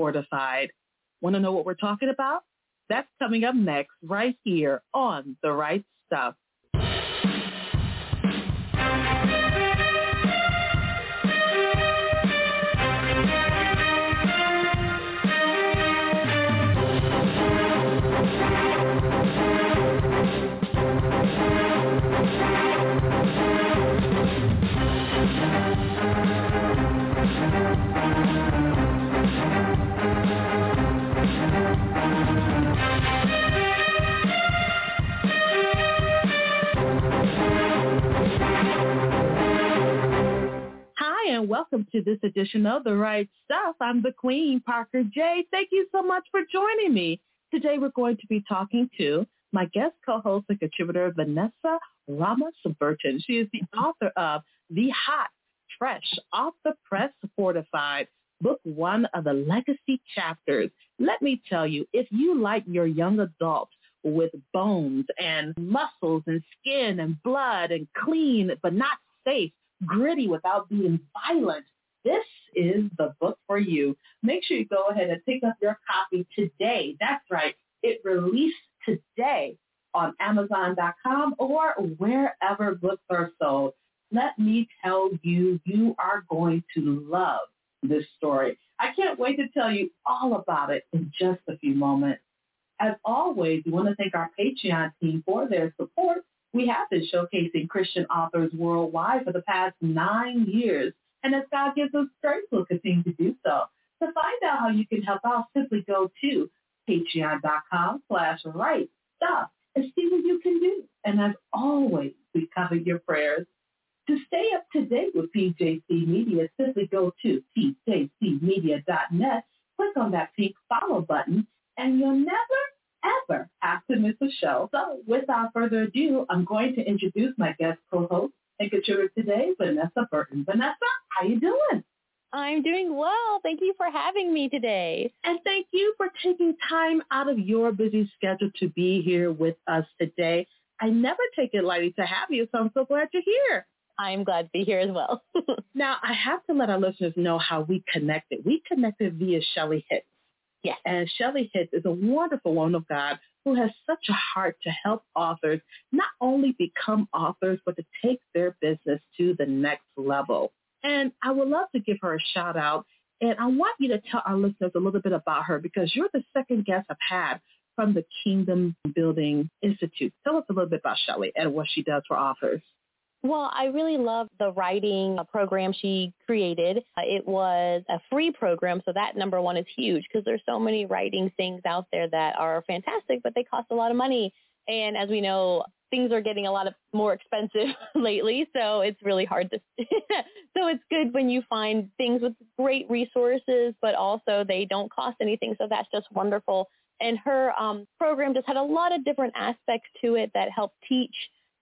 fortified. Want to know what we're talking about? That's coming up next right here on The Write Stuff. Welcome to this edition of The Write Stuff. I'm the Queen, Parker J. Thank you so much for joining me. Today we're going to be talking to my guest co-host and contributor, Vanessa Ramos Burton. She is the author of The Hot, Fresh, Off the Press Fortified, book one of the legacy chapters. Let me tell you, if you like your young adults with bones and muscles and skin and blood and clean but not safe, gritty without being violent, this is the book for you. Make sure you go ahead and pick up your copy today. That's right. It released today on Amazon.com or wherever books are sold. Let me tell you, you are going to love this story. I can't wait to tell you all about it in just a few moments. As always, we want to thank our Patreon team for their support we have been showcasing Christian authors worldwide for the past nine years, and as God gives us strength, we'll continue to do so. To find out how you can help out, simply go to patreon.com slash write stuff and see what you can do. And as always, we cover your prayers. To stay up to date with PJC Media, simply go to pjcmedia.net, click on that pink follow button, and you'll never ever have to miss a show. So without further ado, I'm going to introduce my guest co-host and contributor today, Vanessa Burton. Vanessa, how you doing? I'm doing well. Thank you for having me today. And thank you for taking time out of your busy schedule to be here with us today. I never take it lightly to have you, so I'm so glad you're here. I'm glad to be here as well. now, I have to let our listeners know how we connected. We connected via Shelley Hitz. Yes. And Shelley Hitz is a wonderful woman of God who has such a heart to help authors not only become authors, but to take their business to the next level. And I would love to give her a shout out. And I want you to tell our listeners a little bit about her because you're the second guest I've had from the Kingdom Building Institute. Tell us a little bit about Shelley and what she does for authors. Well, I really love the writing program she created. Uh, it was a free program, so that number one is huge because there's so many writing things out there that are fantastic, but they cost a lot of money. And as we know, things are getting a lot of more expensive lately, so it's really hard to. so it's good when you find things with great resources, but also they don't cost anything. So that's just wonderful. And her um, program just had a lot of different aspects to it that helped teach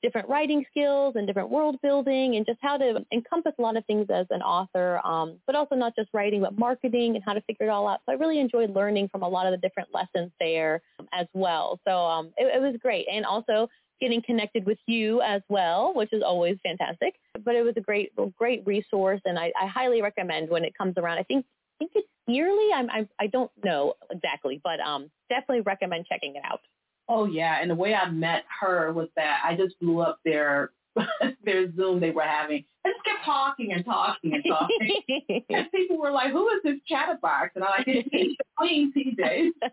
different writing skills and different world building and just how to encompass a lot of things as an author, um, but also not just writing, but marketing and how to figure it all out. So I really enjoyed learning from a lot of the different lessons there as well. So um, it, it was great. And also getting connected with you as well, which is always fantastic. But it was a great, great resource, and I, I highly recommend when it comes around. I think I think it's yearly. I'm, I'm I don't know exactly, but um, definitely recommend checking it out. Oh yeah, and the way I met her was that I just blew up their their Zoom they were having. I just kept talking and talking and talking. and people were like, "Who is this chatterbox?" And I'm like, "It's me, Queen PJ." So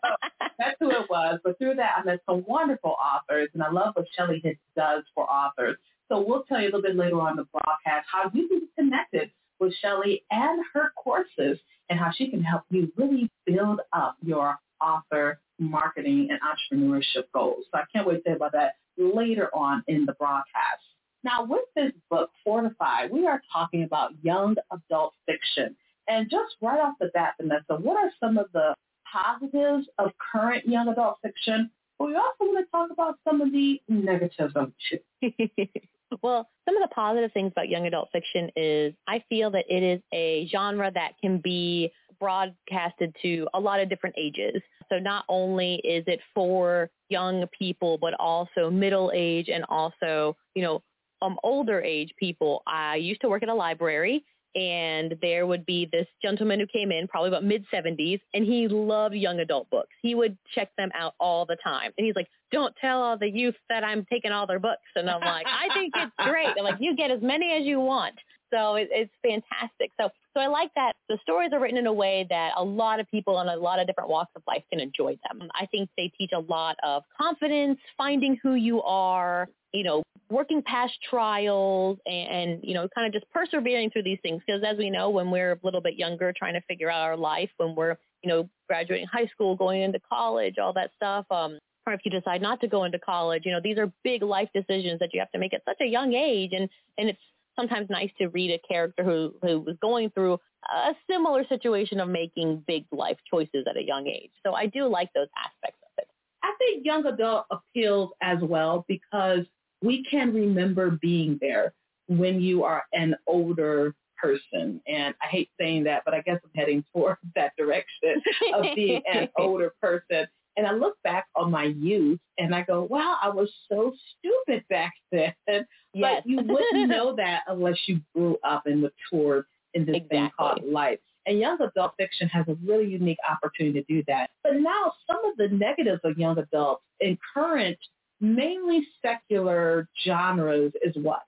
that's who it was. But through that, I met some wonderful authors, and I love what Shelley Hitz does for authors. So we'll tell you a little bit later on the broadcast how you can be connected with Shelley and her courses and how she can help you really build up your author marketing and entrepreneurship goals. So I can't wait to hear about that later on in the broadcast. Now with this book, Fortify, we are talking about young adult fiction. And just right off the bat, Vanessa, what are some of the positives of current young adult fiction? But we also want to talk about some of the negatives of it well, some of the positive things about young adult fiction is I feel that it is a genre that can be broadcasted to a lot of different ages. So not only is it for young people, but also middle age and also, you know, um, older age people. I used to work at a library and there would be this gentleman who came in probably about mid 70s and he loved young adult books. He would check them out all the time. And he's like don't tell all the youth that i'm taking all their books. And i'm like i think it's great. I'm like you get as many as you want so it, it's fantastic so so i like that the stories are written in a way that a lot of people in a lot of different walks of life can enjoy them i think they teach a lot of confidence finding who you are you know, working past trials and, and you know, kind of just persevering through these things. Because as we know, when we're a little bit younger, trying to figure out our life, when we're, you know, graduating high school, going into college, all that stuff, um, or if you decide not to go into college, you know, these are big life decisions that you have to make at such a young age. And, and it's sometimes nice to read a character who, who was going through a similar situation of making big life choices at a young age. So I do like those aspects of it. I think young adult appeals as well because we can remember being there when you are an older person. And I hate saying that, but I guess I'm heading towards that direction of being an older person. And I look back on my youth and I go, wow, I was so stupid back then. Yes. But you wouldn't know that unless you grew up and matured in this exactly. thing called life. And young adult fiction has a really unique opportunity to do that. But now some of the negatives of young adults in current mainly secular genres is what?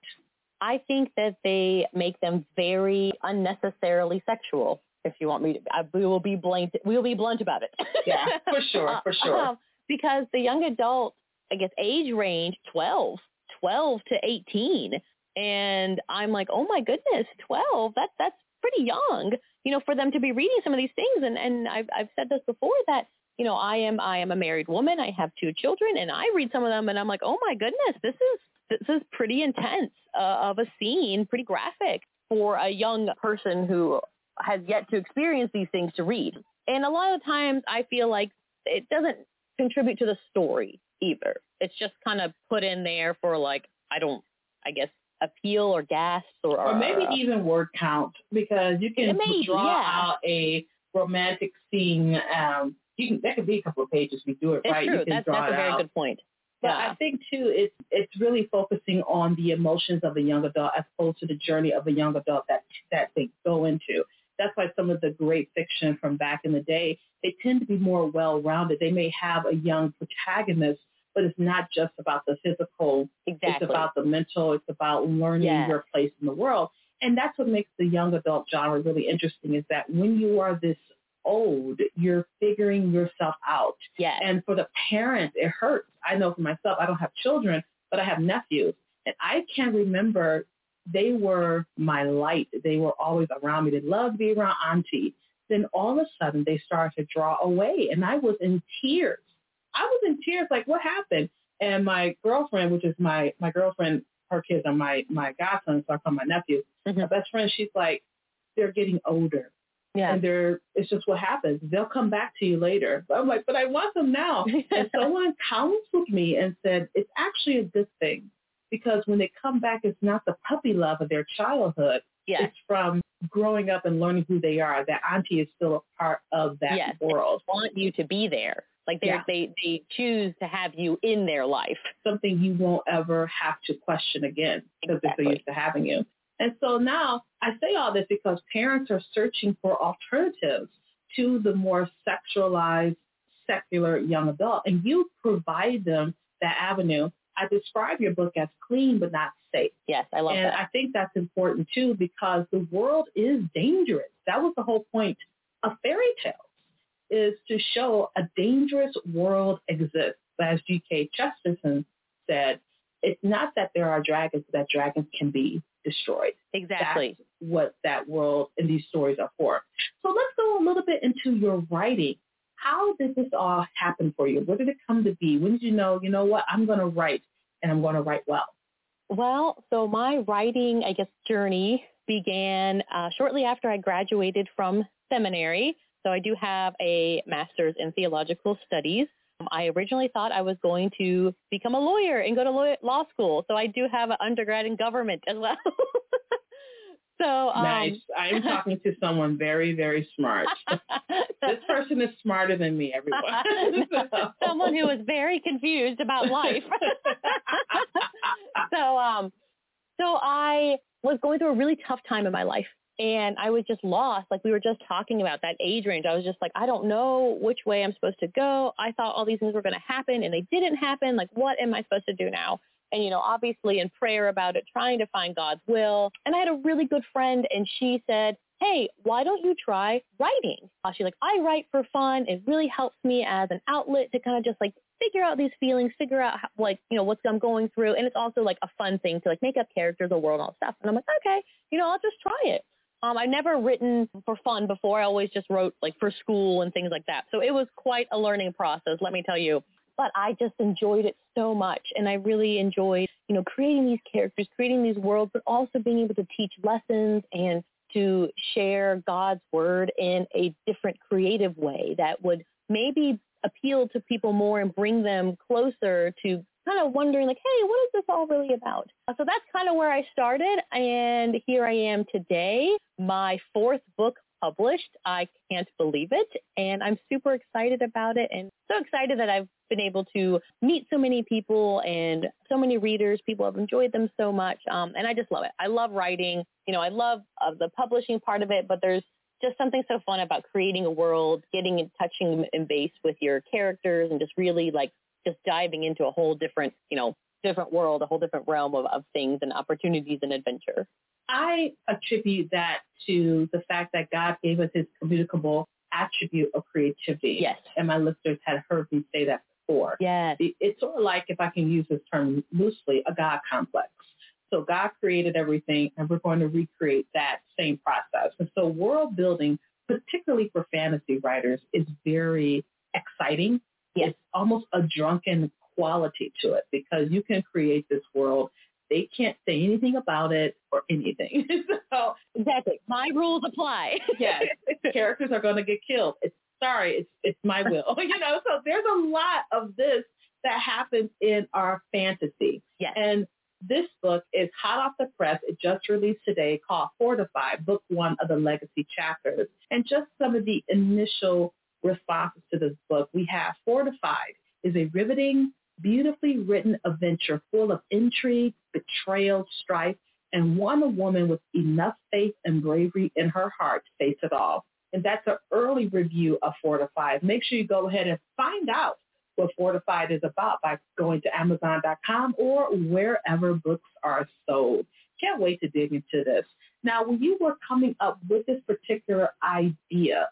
I think that they make them very unnecessarily sexual. If you want me to, I, we will be blunt. We will be blunt about it. yeah, for sure, for sure. Uh, because the young adult, I guess, age range 12, 12 to 18, and I'm like, oh my goodness, 12. That's that's pretty young, you know, for them to be reading some of these things. And and I've I've said this before that you know, I am I am a married woman. I have two children, and I read some of them, and I'm like, oh my goodness, this is this is pretty intense uh, of a scene, pretty graphic for a young person who has yet to experience these things to read. And a lot of times, I feel like it doesn't contribute to the story either. It's just kind of put in there for like I don't, I guess appeal or gas or or maybe uh, even word count because you can draw yeah. out a romantic scene um, you can that could be a couple of pages. We do it it's right. True. You can that's, that's a very out. good point. But yeah. I think too, it's it's really focusing on the emotions of the young adult as opposed to the journey of the young adult that that they go into. That's why some of the great fiction from back in the day, they tend to be more well-rounded. They may have a young protagonist, but it's not just about the physical. Exactly. It's about the mental. It's about learning yes. your place in the world. And that's what makes the young adult genre really interesting is that when you are this old, you're figuring yourself out. Yes. And for the parents, it hurts. I know for myself, I don't have children, but I have nephews. And I can remember they were my light. They were always around me. They loved to be around auntie. Then all of a sudden they started to draw away and I was in tears. I was in tears like, what happened? And my girlfriend, which is my, my girlfriend, her kids are my, my godson, so I call my nephew. Mm-hmm. My best friend, she's like, they're getting older. Yeah. And they're it's just what happens. They'll come back to you later. But I'm like, but I want them now. and someone counseled me and said, it's actually a good thing because when they come back, it's not the puppy love of their childhood. Yes. It's from growing up and learning who they are. That auntie is still a part of that yes. world. They want you to be there. Like they Yeah. they they choose to have you in their life. Something you won't ever have to question again because they're so used to having you. And so now I say all this because parents are searching for alternatives to the more sexualized secular young adult. And you provide them that avenue. I describe your book as clean but not safe. Yes, I love and that. And I think that's important too because the world is dangerous. That was the whole point of fairy tales is to show a dangerous world exists. As G.K. Chesterton said, it's not that there are dragons, but that dragons can be destroyed. exactly. That's what that world and these stories are for. So let's go a little bit into your writing. How did this all happen for you? Where did it come to be? When did you know, you know what, I'm going to write and I'm going to write well? Well, so my writing, I guess, journey began uh, shortly after I graduated from seminary. So I do have a master's in theological studies. Um, I originally thought I was going to become a lawyer and go to law school. So I do have an undergrad in government as well. so um, nice. I'm talking to someone very, very smart. this person is smarter than me, everyone. So- someone who is very confused about life. so um so I was going through a really tough time in my life And I was just lost. Like we were just talking about that age range. I was just like, I don't know which way I'm supposed to go. I thought all these things were going to happen and they didn't happen. Like, what am I supposed to do now? And, you know, obviously in prayer about it, trying to find God's will. And I had a really good friend and she said, hey, why don't you try writing? Uh, she's like, I write for fun. It really helps me as an outlet to kind of just like figure out these feelings, figure out how, like, you know, what's I'm going through. And it's also like a fun thing to like make up characters, a world, all stuff. And I'm like, okay, you know, I'll just try it. Um, I've never written for fun before. I always just wrote like for school and things like that. So it was quite a learning process, let me tell you. But I just enjoyed it so much. And I really enjoyed, you know, creating these characters, creating these worlds, but also being able to teach lessons and to share God's word in a different creative way that would maybe appeal to people more and bring them closer to kind of wondering like, hey, what is this all really about? So that's kind of where I started. And here I am today, my fourth book published. I can't believe it. And I'm super excited about it and so excited that I've been able to meet so many people and so many readers. People have enjoyed them so much. Um, and I just love it. I love writing. You know, I love uh, the publishing part of it, but there's just something so fun about creating a world, getting in touching and base with your characters and just really like just diving into a whole different, you know, different world, a whole different realm of, of things and opportunities and adventure. I attribute that to the fact that God gave us his communicable attribute of creativity. Yes. And my listeners had heard me say that before. Yes. It's sort of like, if I can use this term loosely, a God complex. So God created everything and we're going to recreate that same process. And so world building, particularly for fantasy writers, is very exciting. Yes. It's almost a drunken quality to it because you can create this world. They can't say anything about it or anything. so exactly. My rules apply. yes. Characters are going to get killed. It's sorry, it's it's my will. you know, so there's a lot of this that happens in our fantasy. Yes. And this book is hot off the press. It just released today called Fortified, book one of the legacy chapters. And just some of the initial responses to this book. We have Fortified is a riveting, beautifully written adventure full of intrigue, betrayal, strife, and one woman with enough faith and bravery in her heart to face it all. And that's an early review of Fortified. Make sure you go ahead and find out what Fortified is about by going to Amazon.com or wherever books are sold. Can't wait to dig into this. Now, when you were coming up with this particular idea,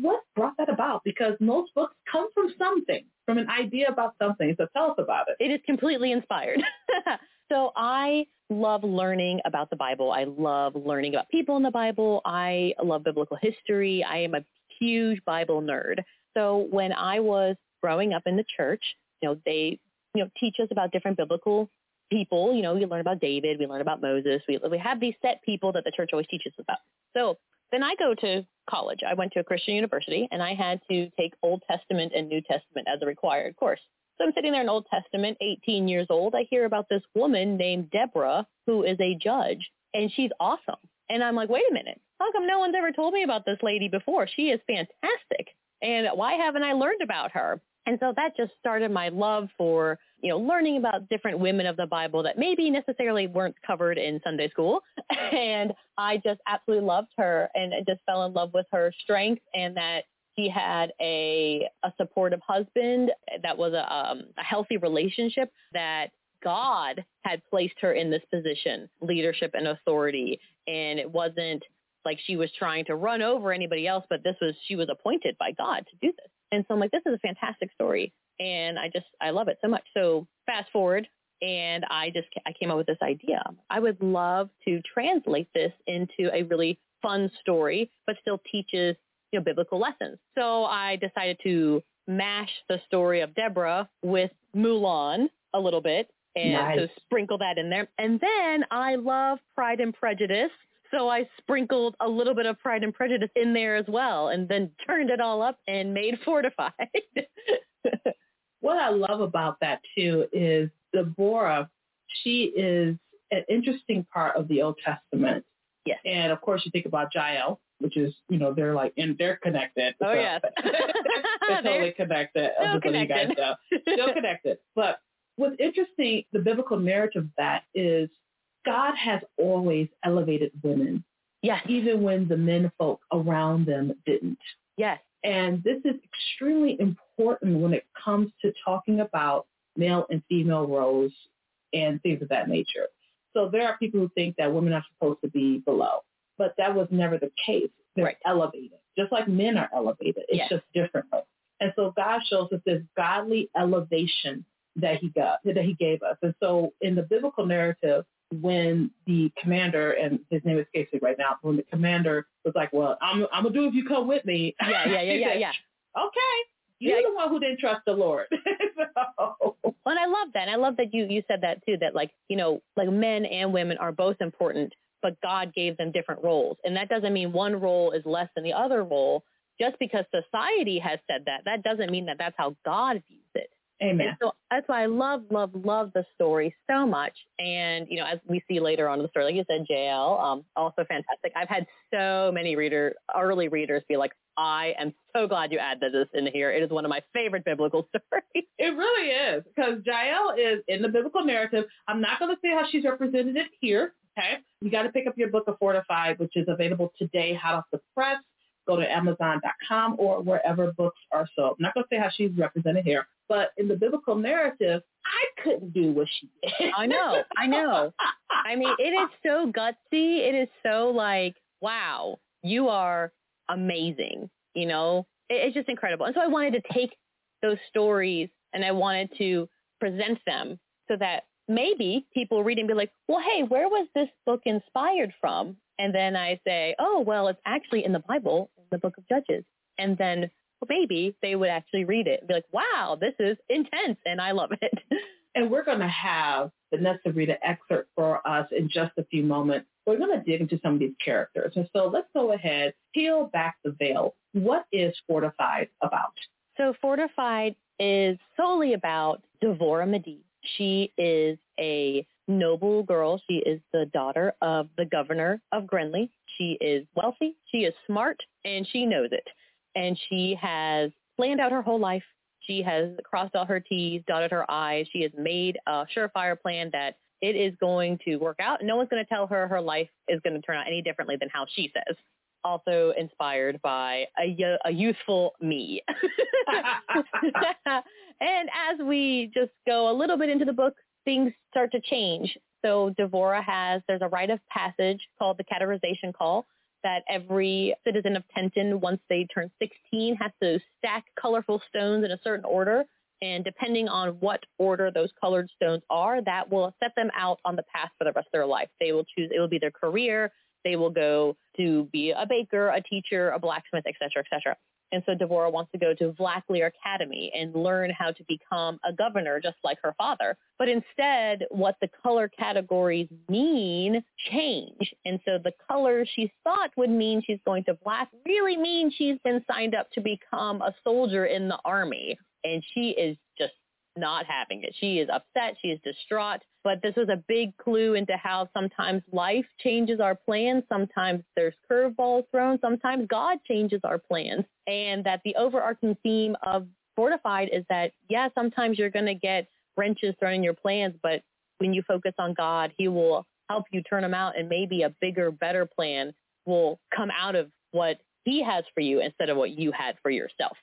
what brought that about? Because most books come from something, from an idea about something. So tell us about it. It is completely inspired. so I love learning about the Bible. I love learning about people in the Bible. I love biblical history. I am a huge Bible nerd. So when I was growing up in the church, you know, they, you know, teach us about different biblical people. You know, we learn about David, we learn about Moses. We, we have these set people that the church always teaches about. So then I go to college. I went to a Christian university and I had to take Old Testament and New Testament as a required course. So I'm sitting there in Old Testament, 18 years old. I hear about this woman named Deborah who is a judge and she's awesome. And I'm like, wait a minute. How come no one's ever told me about this lady before? She is fantastic. And why haven't I learned about her? And so that just started my love for, you know, learning about different women of the Bible that maybe necessarily weren't covered in Sunday school. And I just absolutely loved her and just fell in love with her strength and that she had a, a supportive husband that was a, um, a healthy relationship that God had placed her in this position, leadership and authority. And it wasn't like she was trying to run over anybody else, but this was, she was appointed by God to do this. And so I'm like, this is a fantastic story. And I just, I love it so much. So fast forward and I just, I came up with this idea. I would love to translate this into a really fun story, but still teaches, you know, biblical lessons. So I decided to mash the story of Deborah with Mulan a little bit and nice. so sprinkle that in there. And then I love Pride and Prejudice. So I sprinkled a little bit of Pride and Prejudice in there as well and then turned it all up and made Fortified. what I love about that too is Deborah, she is an interesting part of the Old Testament. Yes. And of course you think about Jael, which is, you know, they're like, and they're connected. Oh, so, yes. they're totally connected. Still you guys connected. know. Still connected. But what's interesting, the biblical narrative of that is God has always elevated women Yes. Even when the men folk around them didn't. Yes. And this is extremely important when it comes to talking about male and female roles and things of that nature. So there are people who think that women are supposed to be below, but that was never the case. They're right. elevated, just like men are elevated. It's yes. just differently. And so God shows us this godly elevation that he got, that he gave us. And so in the biblical narrative, when the commander, and his name escapes me right now, when the commander was like, well, I'm, I'm going to do if you come with me. Yeah, yeah, yeah, yeah, yeah. Okay. You're yeah. the one who didn't trust the Lord. so. And I love that. And I love that you, you said that too, that like, you know, like men and women are both important, but God gave them different roles. And that doesn't mean one role is less than the other role. Just because society has said that, that doesn't mean that that's how God views it. Amen. And so that's why I love, love, love the story so much. And, you know, as we see later on in the story, like you said, Jael, um, also fantastic. I've had so many reader, early readers be like, I am so glad you added this in here. It is one of my favorite biblical stories. It really is because Jael is in the biblical narrative. I'm not going to say how she's represented here. Okay. You got to pick up your book of Fortified, which is available today, hot off the press go to Amazon.com or wherever books are sold. I'm not going to say how she's represented here, but in the biblical narrative, I couldn't do what she did. I know, I know. I mean, it is so gutsy. It is so like, wow, you are amazing. You know, it, it's just incredible. And so I wanted to take those stories and I wanted to present them so that maybe people read and be like, well, hey, where was this book inspired from? And then I say, oh, well, it's actually in the Bible, the book of Judges. And then maybe they would actually read it and be like, wow, this is intense and I love it. And we're going to have Vanessa read an excerpt for us in just a few moments. We're going to dig into some of these characters. And so let's go ahead, peel back the veil. What is Fortified about? So Fortified is solely about Devora Medivh. She is a noble girl. She is the daughter of the governor of Grenly. She is wealthy, she is smart, and she knows it. And she has planned out her whole life. She has crossed all her T's, dotted her I's. She has made a surefire plan that it is going to work out. No one's going to tell her her life is going to turn out any differently than how she says. Also inspired by a, a youthful me. and as we just go a little bit into the book, things start to change. So Devora has, there's a rite of passage called the categorization call that every citizen of Tenton, once they turn 16, has to stack colorful stones in a certain order. And depending on what order those colored stones are, that will set them out on the path for the rest of their life. They will choose, it will be their career. They will go to be a baker, a teacher, a blacksmith, et cetera, et cetera. And so Devora wants to go to Vlacklear Academy and learn how to become a governor just like her father. But instead, what the color categories mean change. And so the color she thought would mean she's going to Black really means she's been signed up to become a soldier in the army. And she is not having it. She is upset. She is distraught. But this was a big clue into how sometimes life changes our plans. Sometimes there's curveballs thrown. Sometimes God changes our plans. And that the overarching theme of Fortified is that, yeah, sometimes you're going to get wrenches thrown in your plans, but when you focus on God, he will help you turn them out and maybe a bigger, better plan will come out of what he has for you instead of what you had for yourself.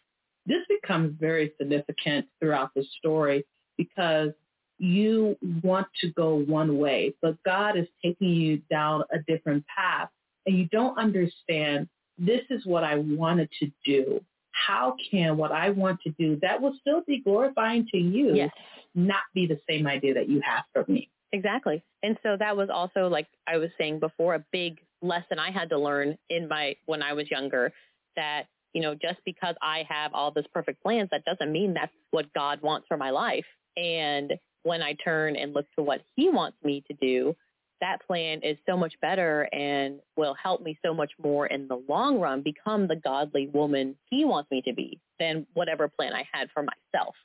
This becomes very significant throughout the story because you want to go one way, but God is taking you down a different path and you don't understand this is what I wanted to do. How can what I want to do that will still be glorifying to you yes. not be the same idea that you have for me? Exactly. And so that was also like I was saying before a big lesson I had to learn in my when I was younger that you know just because I have all this perfect plans that doesn't mean that's what God wants for my life. And when I turn and look to what he wants me to do, that plan is so much better and will help me so much more in the long run become the godly woman he wants me to be than whatever plan I had for myself.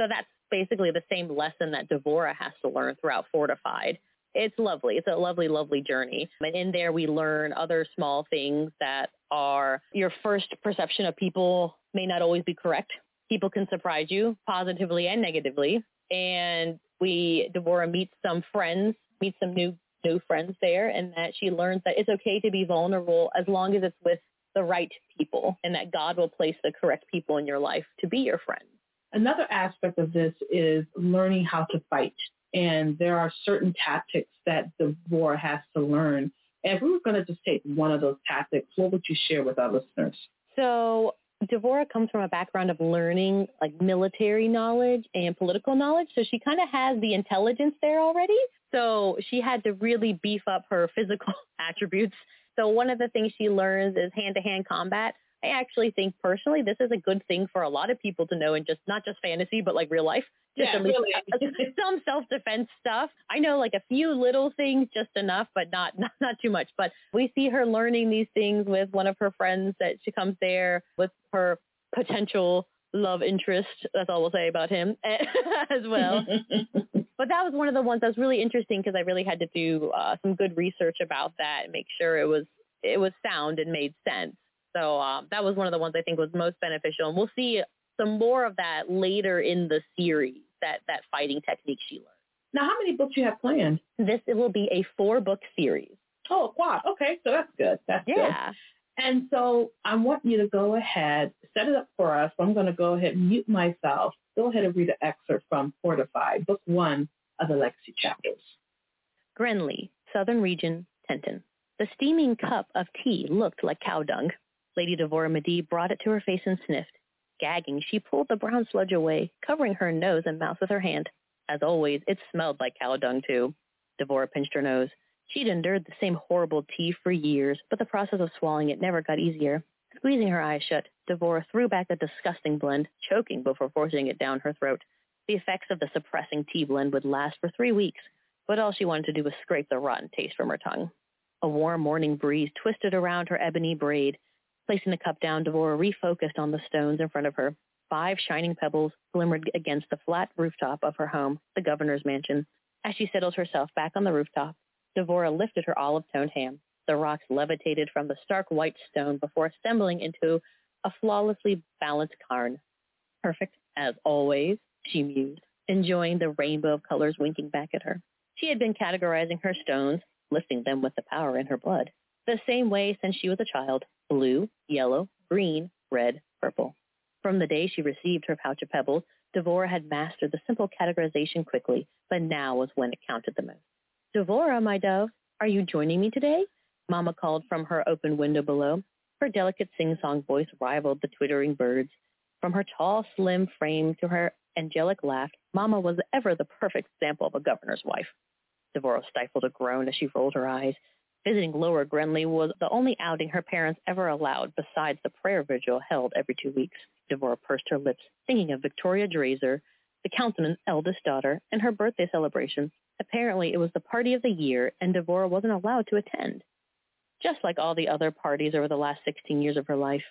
So that's basically the same lesson that Devora has to learn throughout Fortified. It's lovely. It's a lovely, lovely journey. And in there we learn other small things that are your first perception of people may not always be correct. People can surprise you positively and negatively. And we, Devora meets some friends, meets some new new friends there and that she learns that it's okay to be vulnerable as long as it's with the right people and that God will place the correct people in your life to be your friend. Another aspect of this is learning how to fight. And there are certain tactics that Devora has to learn. And if we were going to just take one of those tactics, what would you share with our listeners? So Devora comes from a background of learning like military knowledge and political knowledge. So she kind of has the intelligence there already. So she had to really beef up her physical attributes. So one of the things she learns is hand-to-hand combat. I actually think personally this is a good thing for a lot of people to know and just not just fantasy, but like real life. Just yeah, at least really. some self-defense stuff. I know like a few little things just enough, but not, not not too much. But we see her learning these things with one of her friends that she comes there with her potential love interest. That's all we'll say about him as well. but that was one of the ones that was really interesting because I really had to do uh, some good research about that and make sure it was it was sound and made sense. So um, that was one of the ones I think was most beneficial, and we'll see some more of that later in the series. That that fighting technique she learned. Now, how many books you have planned? This it will be a four book series. Oh, wow. Okay, so that's good. That's yeah. good. And so I want you to go ahead, set it up for us. I'm going to go ahead and mute myself. Go ahead and read an excerpt from Fortified, book one of the Legacy chapters. Grenly, Southern Region, Tenton. The steaming cup of tea looked like cow dung. Lady Devora Medee brought it to her face and sniffed. Gagging, she pulled the brown sludge away, covering her nose and mouth with her hand. As always, it smelled like cow dung, too. Devora pinched her nose. She'd endured the same horrible tea for years, but the process of swallowing it never got easier. Squeezing her eyes shut, Devora threw back the disgusting blend, choking before forcing it down her throat. The effects of the suppressing tea blend would last for three weeks, but all she wanted to do was scrape the rotten taste from her tongue. A warm morning breeze twisted around her ebony braid, Placing the cup down, Devora refocused on the stones in front of her. Five shining pebbles glimmered against the flat rooftop of her home, the governor's mansion. As she settled herself back on the rooftop, Devora lifted her olive-toned hand. The rocks levitated from the stark white stone before assembling into a flawlessly balanced cairn. Perfect, as always, she mused, enjoying the rainbow of colors winking back at her. She had been categorizing her stones, lifting them with the power in her blood, the same way since she was a child, blue, yellow, green, red, purple. From the day she received her pouch of pebbles, Devora had mastered the simple categorization quickly, but now was when it counted the most. Devora, my dove, are you joining me today? Mama called from her open window below. Her delicate sing-song voice rivaled the twittering birds. From her tall, slim frame to her angelic laugh, Mama was ever the perfect example of a governor's wife. Devora stifled a groan as she rolled her eyes. Visiting Lower Grenly was the only outing her parents ever allowed besides the prayer vigil held every two weeks. Devora pursed her lips, thinking of Victoria Drazer, the councilman's eldest daughter, and her birthday celebration. Apparently it was the party of the year, and Devora wasn't allowed to attend. Just like all the other parties over the last 16 years of her life.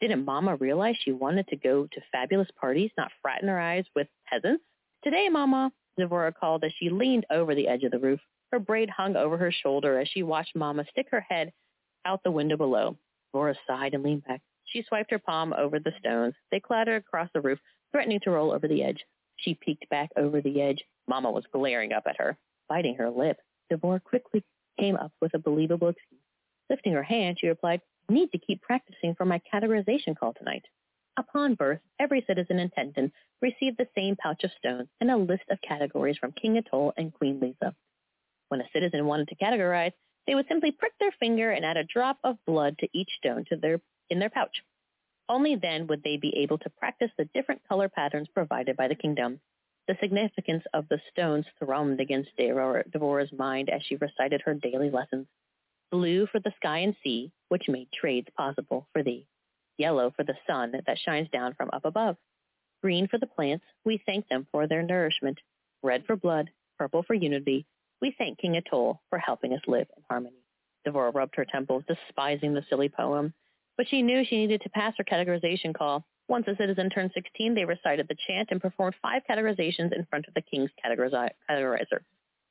Didn't Mama realize she wanted to go to fabulous parties, not fraternize with peasants? Today, Mama, Devora called as she leaned over the edge of the roof. Her braid hung over her shoulder as she watched Mama stick her head out the window below. Laura sighed and leaned back. She swiped her palm over the stones. They clattered across the roof, threatening to roll over the edge. She peeked back over the edge. Mama was glaring up at her, biting her lip. Devora quickly came up with a believable excuse. Lifting her hand, she replied, need to keep practicing for my categorization call tonight. Upon birth, every citizen in Tenton received the same pouch of stones and a list of categories from King Atoll and Queen Lisa. When a citizen wanted to categorize, they would simply prick their finger and add a drop of blood to each stone to their, in their pouch. Only then would they be able to practice the different color patterns provided by the kingdom. The significance of the stones thrummed against Devora's mind as she recited her daily lessons. Blue for the sky and sea, which made trades possible for thee. Yellow for the sun that shines down from up above. Green for the plants, we thank them for their nourishment. Red for blood, purple for unity, we thank King Atoll for helping us live in harmony. Devora rubbed her temples, despising the silly poem, but she knew she needed to pass her categorization call. Once a citizen turned 16, they recited the chant and performed five categorizations in front of the king's categorizer.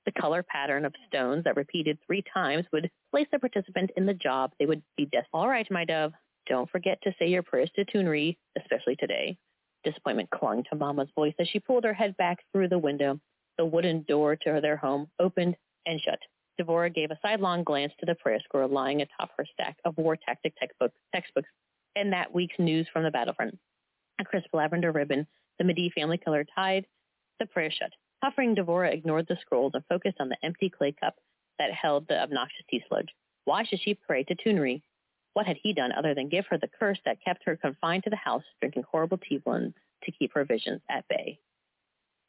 The color pattern of stones that repeated three times would place the participant in the job they would be destined. All right, my dove, don't forget to say your prayers to Tunri, especially today. Disappointment clung to Mama's voice as she pulled her head back through the window. The wooden door to their home opened and shut. Devora gave a sidelong glance to the prayer scroll lying atop her stack of war tactic textbooks, textbooks and that week's news from the battlefront. A crisp lavender ribbon, the Medee family color tied, the prayer shut. Hovering, Devora ignored the scrolls and focused on the empty clay cup that held the obnoxious tea sludge. Why should she pray to Tunri? What had he done other than give her the curse that kept her confined to the house, drinking horrible tea blends to keep her visions at bay?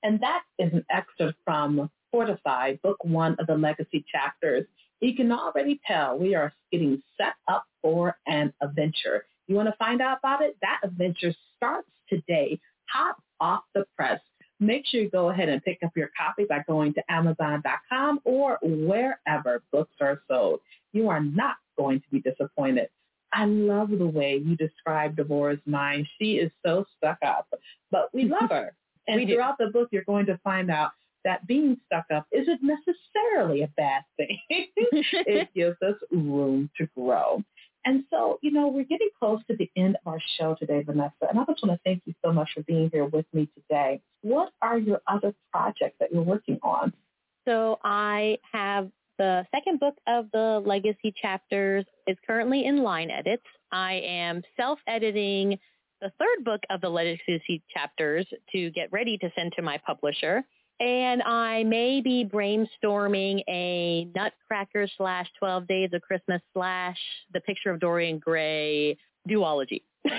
And that is an excerpt from Fortify, book one of the legacy chapters. You can already tell we are getting set up for an adventure. You want to find out about it? That adventure starts today, hot off the press. Make sure you go ahead and pick up your copy by going to Amazon.com or wherever books are sold. You are not going to be disappointed. I love the way you describe Devora's mind. She is so stuck up, but we love her. And throughout the book, you're going to find out that being stuck up isn't necessarily a bad thing. it gives us room to grow. And so, you know, we're getting close to the end of our show today, Vanessa, and I just want to thank you so much for being here with me today. What are your other projects that you're working on? So I have the second book of the Legacy chapters is currently in line edits. I am self-editing the third book of the Legacy chapters to get ready to send to my publisher. And I may be brainstorming a Nutcracker slash 12 Days of Christmas slash The Picture of Dorian Gray duology. no,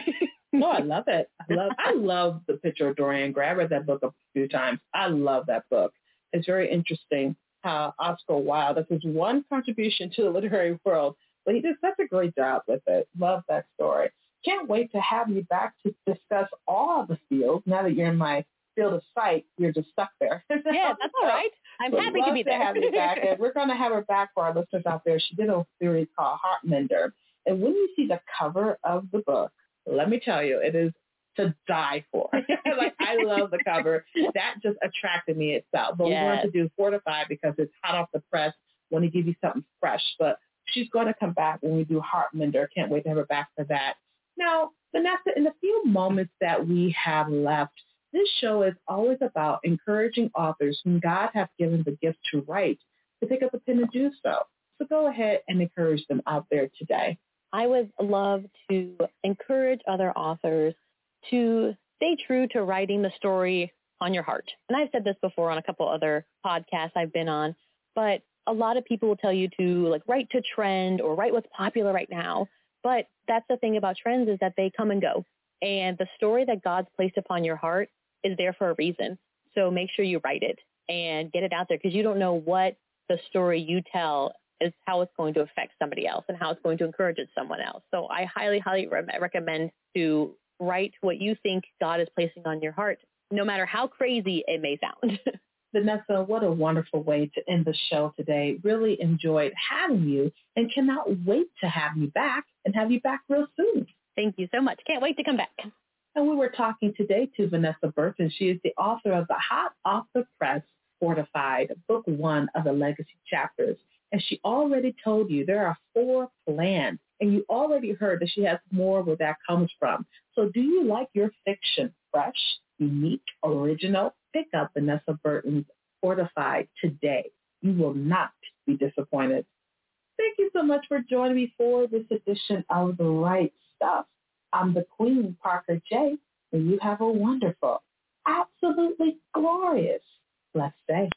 oh, I love it. I love I love The Picture of Dorian Gray. I read that book a few times. I love that book. It's very interesting how Oscar Wilde, that's his one contribution to the literary world, but he did such a great job with it. Love that story. Can't wait to have you back to discuss all the fields now that you're in my field of sight, you're just stuck there. Yeah, that's all right. I'm happy to be there. To have you back. and we're going to have her back for our listeners out there. She did a series called Heartmender. And when you see the cover of the book, let me tell you, it is to die for. like I love the cover. That just attracted me itself. But yes. we wanted to do Fortify because it's hot off the press. Want to give you something fresh. But she's going to come back when we do Heartmender. Can't wait to have her back for that. Now, Vanessa, in the few moments that we have left, this show is always about encouraging authors whom God has given the gift to write to pick up a pen and do so. So go ahead and encourage them out there today. I would love to encourage other authors to stay true to writing the story on your heart. And I've said this before on a couple other podcasts I've been on, but a lot of people will tell you to like write to trend or write what's popular right now. But that's the thing about trends is that they come and go. And the story that God's placed upon your heart is there for a reason. So make sure you write it and get it out there because you don't know what the story you tell is how it's going to affect somebody else and how it's going to encourage someone else. So I highly, highly re- recommend to write what you think God is placing on your heart, no matter how crazy it may sound. Vanessa, what a wonderful way to end the show today. Really enjoyed having you and cannot wait to have you back and have you back real soon. Thank you so much. Can't wait to come back. And we were talking today to Vanessa Burton. She is the author of the Hot Off the Press Fortified, book one of the Legacy chapters. And she already told you there are four plans. And you already heard that she has more where that comes from. So do you like your fiction fresh, unique, original? Pick up Vanessa Burton's Fortified today. You will not be disappointed. Thank you so much for joining me for this edition of The Write Stuff. I'm the Queen, Parker J, and you have a wonderful, absolutely glorious, blessed day.